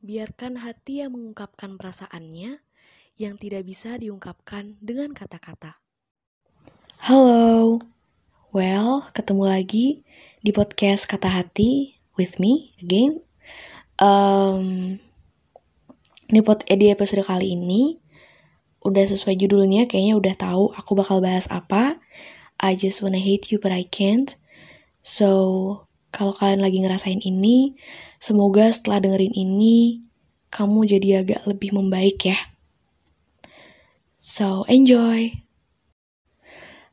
Biarkan hati yang mengungkapkan perasaannya yang tidak bisa diungkapkan dengan kata-kata. Halo, well, ketemu lagi di podcast Kata Hati with me again. Um, di, pod, di episode kali ini, udah sesuai judulnya, kayaknya udah tahu aku bakal bahas apa. I just wanna hate you but I can't. So, kalau kalian lagi ngerasain ini, semoga setelah dengerin ini, kamu jadi agak lebih membaik ya. So, enjoy!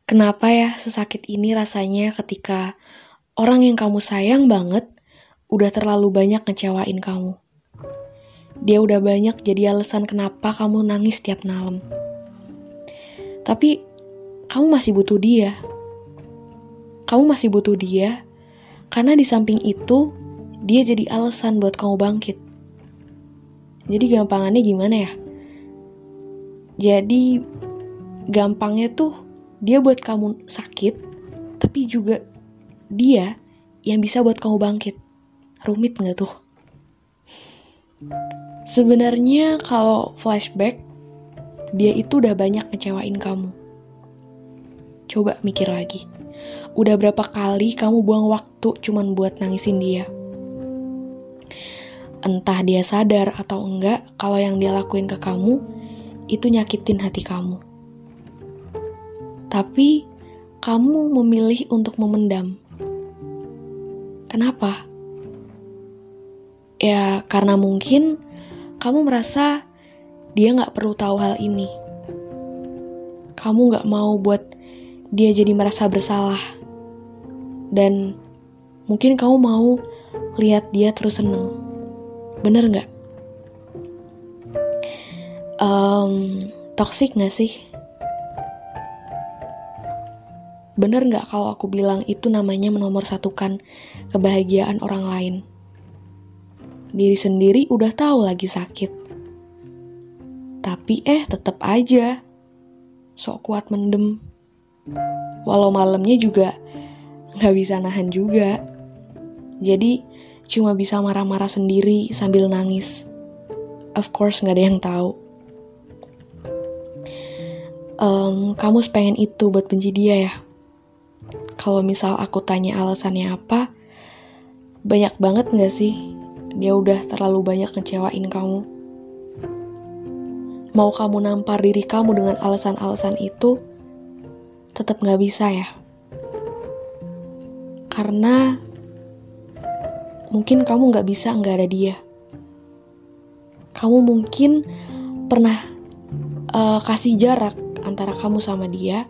Kenapa ya sesakit ini rasanya ketika orang yang kamu sayang banget udah terlalu banyak ngecewain kamu? Dia udah banyak jadi alasan kenapa kamu nangis tiap malam. Tapi kamu masih butuh dia. Kamu masih butuh dia karena di samping itu dia jadi alasan buat kamu bangkit. Jadi gampangannya gimana ya? Jadi gampangnya tuh dia buat kamu sakit, tapi juga dia yang bisa buat kamu bangkit. Rumit nggak tuh? Sebenarnya kalau flashback, dia itu udah banyak ngecewain kamu. Coba mikir lagi. Udah berapa kali kamu buang waktu cuman buat nangisin dia? Entah dia sadar atau enggak, kalau yang dia lakuin ke kamu, itu nyakitin hati kamu. Tapi, kamu memilih untuk memendam. Kenapa? Ya, karena mungkin kamu merasa dia gak perlu tahu hal ini. Kamu gak mau buat dia jadi merasa bersalah. Dan mungkin kamu mau lihat dia terus seneng. Bener gak? Um, toxic gak sih? Bener gak kalau aku bilang itu namanya menomor satukan kebahagiaan orang lain? Diri sendiri udah tahu lagi sakit. Tapi eh tetap aja sok kuat mendem. Walau malamnya juga gak bisa nahan juga. Jadi cuma bisa marah-marah sendiri sambil nangis. Of course gak ada yang tahu. Um, kamu pengen itu buat benci dia ya? Kalau misal aku tanya alasannya apa, banyak banget gak sih dia udah terlalu banyak ngecewain kamu? Mau kamu nampar diri kamu dengan alasan-alasan itu, tetap gak bisa ya? Karena mungkin kamu gak bisa gak ada dia. Kamu mungkin pernah uh, kasih jarak antara kamu sama dia,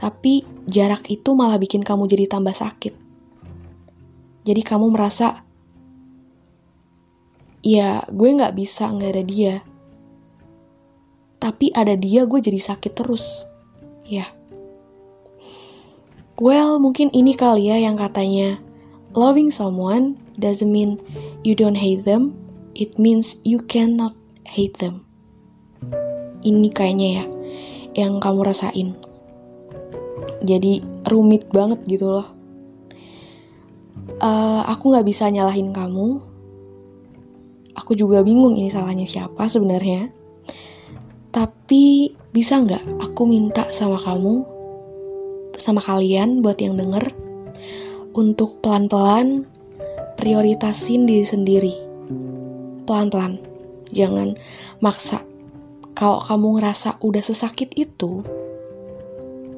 tapi jarak itu malah bikin kamu jadi tambah sakit. Jadi kamu merasa, ya gue gak bisa gak ada dia. Tapi ada dia gue jadi sakit terus. Ya. Well, mungkin ini kali ya yang katanya, loving someone doesn't mean you don't hate them, it means you cannot hate them. Ini kayaknya ya yang kamu rasain. Jadi rumit banget gitu loh. Uh, aku gak bisa nyalahin kamu. Aku juga bingung ini salahnya siapa sebenarnya. Tapi bisa nggak aku minta sama kamu, sama kalian buat yang denger, untuk pelan-pelan prioritasin diri sendiri. Pelan-pelan, jangan maksa kalau kamu ngerasa udah sesakit itu,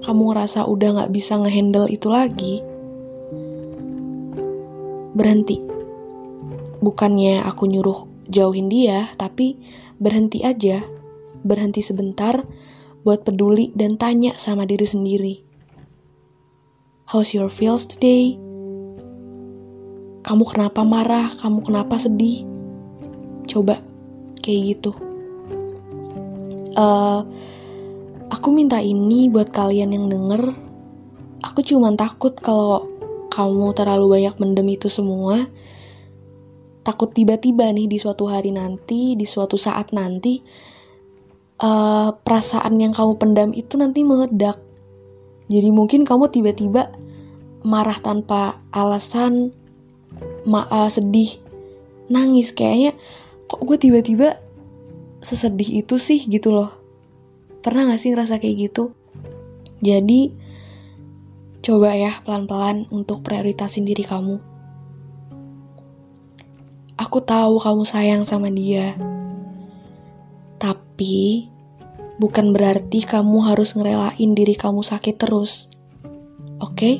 kamu ngerasa udah gak bisa ngehandle itu lagi, berhenti. Bukannya aku nyuruh jauhin dia, tapi berhenti aja. Berhenti sebentar buat peduli dan tanya sama diri sendiri. How's your feels today? Kamu kenapa marah? Kamu kenapa sedih? Coba kayak gitu uh, aku minta ini buat kalian yang denger. Aku cuma takut kalau kamu terlalu banyak mendem itu semua. Takut tiba-tiba nih di suatu hari nanti, di suatu saat nanti, uh, perasaan yang kamu pendam itu nanti meledak. Jadi mungkin kamu tiba-tiba marah tanpa alasan, ma uh, sedih nangis. Kayaknya kok gue tiba-tiba sesedih itu sih gitu loh. Pernah gak sih ngerasa kayak gitu? Jadi coba ya pelan-pelan untuk prioritasin diri kamu. Aku tahu kamu sayang sama dia. Tapi bukan berarti kamu harus ngerelain diri kamu sakit terus oke okay?